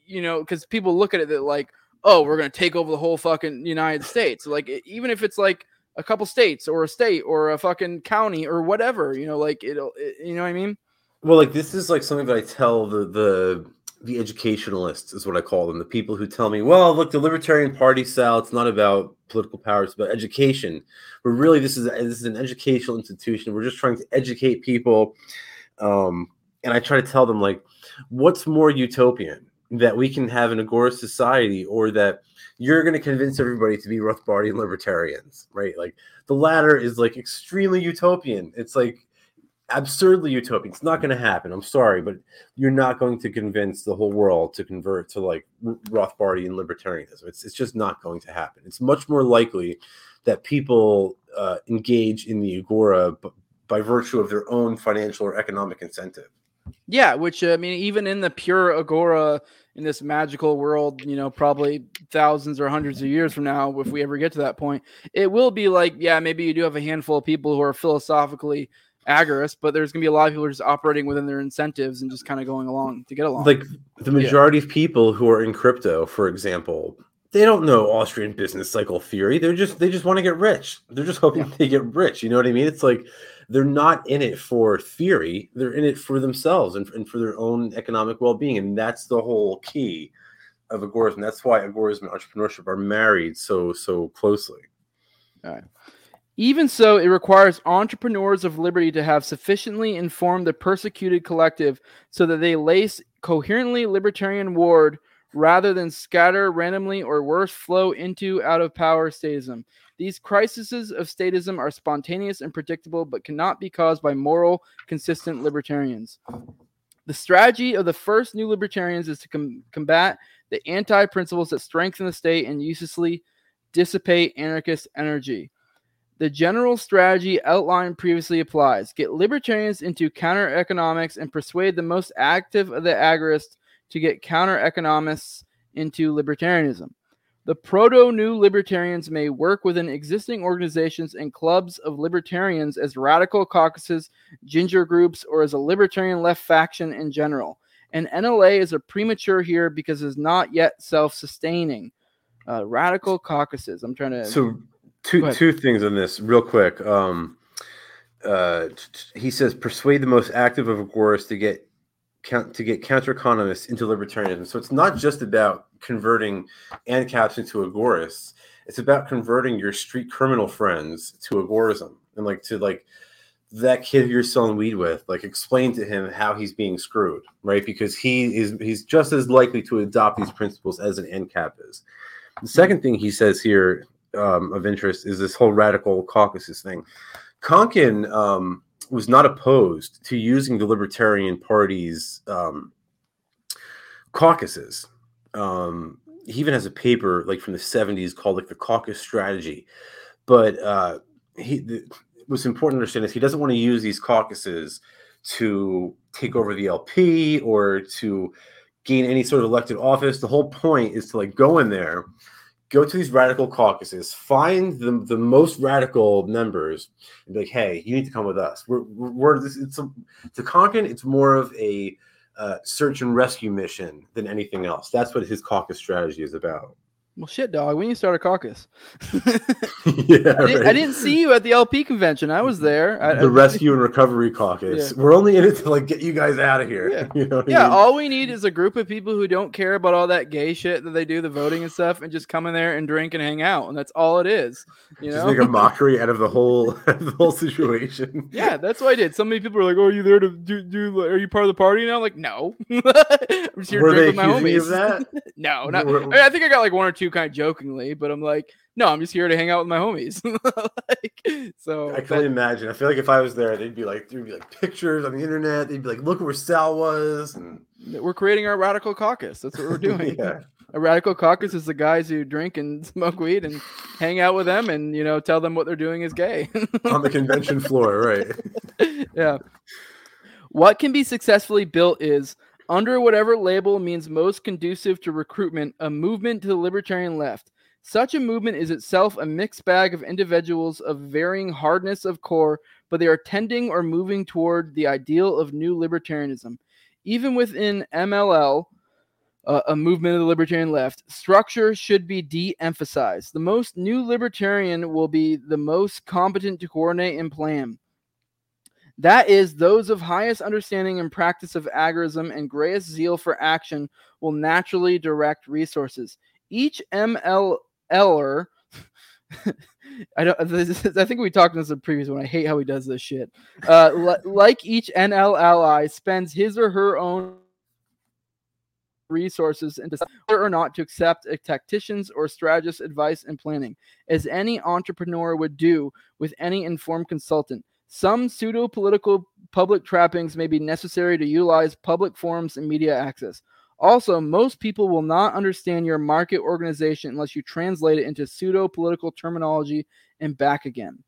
you know, because people look at it that like, oh, we're gonna take over the whole fucking United States. Like even if it's like a couple states or a state or a fucking county or whatever, you know, like it'll, it, you know what I mean? Well, like this is like something that I tell the the the educationalists is what I call them, the people who tell me, well, look, the Libertarian Party style, it's not about political power, it's about education. But really, this is this is an educational institution. We're just trying to educate people. Um, and I try to tell them like, what's more utopian that we can have an agora society, or that you're going to convince everybody to be Rothbardian libertarians, right? Like the latter is like extremely utopian. It's like absurdly utopian. It's not going to happen. I'm sorry, but you're not going to convince the whole world to convert to like Rothbardian libertarianism. It's it's just not going to happen. It's much more likely that people uh, engage in the agora b- by virtue of their own financial or economic incentive. Yeah, which I mean, even in the pure agora in this magical world, you know, probably thousands or hundreds of years from now, if we ever get to that point, it will be like, yeah, maybe you do have a handful of people who are philosophically agorist, but there's gonna be a lot of people just operating within their incentives and just kind of going along to get along. Like the majority yeah. of people who are in crypto, for example, they don't know Austrian business cycle theory. They're just they just want to get rich. They're just hoping yeah. they get rich. You know what I mean? It's like they're not in it for theory. They're in it for themselves and, and for their own economic well-being. And that's the whole key of agorism. That's why agorism and entrepreneurship are married so so closely. All right. Even so, it requires entrepreneurs of liberty to have sufficiently informed the persecuted collective so that they lace coherently libertarian ward rather than scatter randomly or worse, flow into out of power statism. These crises of statism are spontaneous and predictable, but cannot be caused by moral, consistent libertarians. The strategy of the first new libertarians is to com- combat the anti principles that strengthen the state and uselessly dissipate anarchist energy. The general strategy outlined previously applies. Get libertarians into counter economics and persuade the most active of the agorists to get counter economists into libertarianism. The proto new libertarians may work within existing organizations and clubs of libertarians as radical caucuses, ginger groups, or as a libertarian left faction in general. And NLA is a premature here because it's not yet self sustaining. Uh, radical caucuses. I'm trying to. So two two things on this real quick. Um, uh, he says persuade the most active of agoras to get count to get counter economists into libertarianism. So it's not just about converting ANCAPs into agorists. It's about converting your street criminal friends to agorism and like to like that kid you're selling weed with, like explain to him how he's being screwed, right? Because he is he's just as likely to adopt these principles as an ANCAP is. The second thing he says here um, of interest is this whole radical caucuses thing. Konkin um, was not opposed to using the Libertarian Party's um, caucuses. Um, he even has a paper like from the 70s called like the caucus strategy. But uh, he, the, what's important to understand is he doesn't want to use these caucuses to take over the LP or to gain any sort of elected office. The whole point is to like go in there go to these radical caucuses, find the, the most radical members, and be like, hey, you need to come with us. We're, we're, this, it's a, to Konkin, it's more of a uh, search and rescue mission than anything else. That's what his caucus strategy is about. Well, shit, dog. We need to start a caucus. yeah, I, did, right. I, didn't see you at the LP convention. I was there. I, the I, Rescue and Recovery Caucus. Yeah. We're only in it to like get you guys out of here. Yeah, you know yeah. I mean? All we need is a group of people who don't care about all that gay shit that they do, the voting and stuff, and just come in there and drink and hang out, and that's all it is. You just know, make a mockery out of the whole the whole situation. Yeah, that's what I did. So many people are like, "Oh, are you there to do? do are you part of the party now?" Like, no. I'm just here Were to drink with my homies. no, not. I think I got like one or two kind of jokingly but I'm like, no, I'm just here to hang out with my homies. like, so I can only imagine. I feel like if I was there, they'd be like, there'd be like pictures on the internet. They'd be like, look where Sal was. And... We're creating our radical caucus. That's what we're doing. yeah. A radical caucus is the guys who drink and smoke weed and hang out with them and you know tell them what they're doing is gay on the convention floor, right? yeah. What can be successfully built is under whatever label means most conducive to recruitment, a movement to the libertarian left Such a movement is itself a mixed bag of individuals of varying hardness of core, but they are tending or moving toward the ideal of new libertarianism. Even within MLL, uh, a movement of the libertarian left, structure should be de emphasized. The most new libertarian will be the most competent to coordinate and plan. That is, those of highest understanding and practice of agorism and greatest zeal for action will naturally direct resources. Each MLLer, I don't. Is, I think we talked in this in the previous one. I hate how he does this shit. Uh, li- like each NLLI spends his or her own resources and decide or not to accept a tactician's or strategist's advice and planning, as any entrepreneur would do with any informed consultant. Some pseudo political public trappings may be necessary to utilize public forums and media access. Also, most people will not understand your market organization unless you translate it into pseudo political terminology and back again.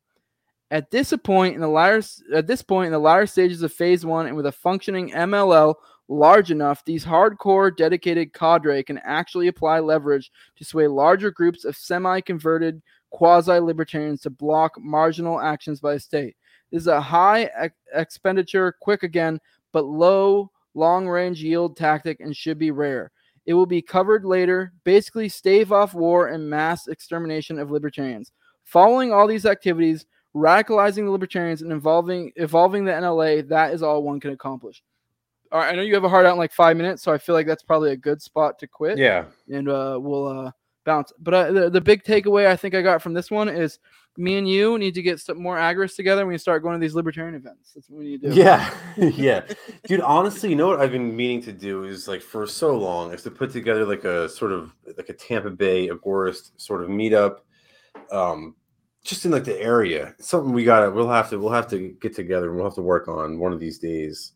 At this point in the latter at this point in the latter stages of phase one, and with a functioning MLL large enough, these hardcore dedicated cadre can actually apply leverage to sway larger groups of semi-converted quasi-libertarians to block marginal actions by the state. This is a high ex- expenditure, quick again, but low long range yield tactic and should be rare. It will be covered later. Basically, stave off war and mass extermination of libertarians. Following all these activities, radicalizing the libertarians and involving evolving the NLA, that is all one can accomplish. All right, I know you have a hard out in like five minutes, so I feel like that's probably a good spot to quit. Yeah. and uh, we'll uh, bounce. But uh, the, the big takeaway I think I got from this one is me and you need to get some more agorists together. We start going to these libertarian events. That's what we need to do. Yeah, yeah, dude. Honestly, you know what I've been meaning to do is like for so long is to put together like a sort of like a Tampa Bay agorist sort of meetup, um, just in like the area. It's something we gotta. We'll have to. We'll have to get together. and We'll have to work on one of these days.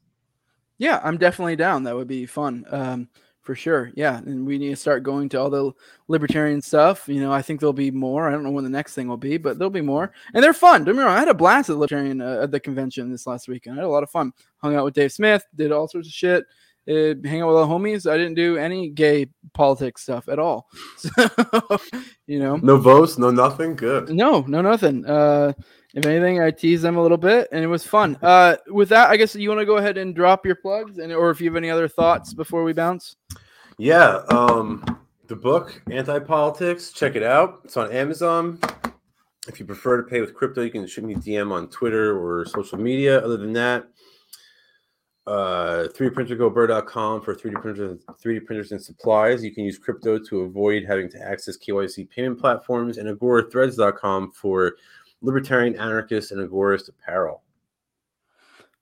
Yeah, I'm definitely down. That would be fun. Um, for sure. Yeah. And we need to start going to all the libertarian stuff. You know, I think there'll be more. I don't know when the next thing will be, but there'll be more. And they're fun. Don't get me wrong. I had a blast at the libertarian uh, at the convention this last weekend. I had a lot of fun. Hung out with Dave Smith, did all sorts of shit. Uh, hang out with all the homies. I didn't do any gay politics stuff at all. So, you know, No votes, no nothing. Good. no, no, nothing. Uh, if anything, I teased them a little bit, and it was fun. Uh, with that, I guess you want to go ahead and drop your plugs, and or if you have any other thoughts before we bounce. Yeah. Um, the book Anti Politics. Check it out. It's on Amazon. If you prefer to pay with crypto, you can shoot me a DM on Twitter or social media. Other than that, uh 3dprintergobird.com for 3D printers, 3D printers and supplies. You can use crypto to avoid having to access KYC payment platforms, and agorathreads.com for libertarian anarchist and agorist apparel.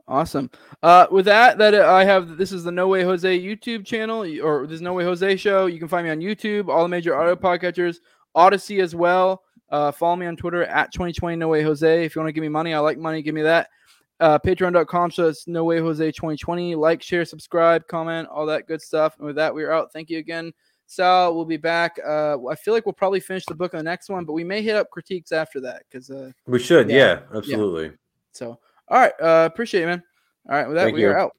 Awesome. Uh, with that, that I have this is the No Way Jose YouTube channel, or this is No Way Jose show. You can find me on YouTube, all the major audio podcatchers, Odysee as well. Uh, follow me on Twitter at 2020 No Way Jose. If you want to give me money, I like money. Give me that. Uh, Patreon.com. It's No Way Jose 2020. Like, share, subscribe, comment, all that good stuff. And with that, we are out. Thank you again, Sal. We'll be back. Uh, I feel like we'll probably finish the book on the next one, but we may hit up critiques after that because uh, We should, Yeah. yeah, absolutely. so. All right. Uh, appreciate it, man. All right. With that, Thank we you. are out.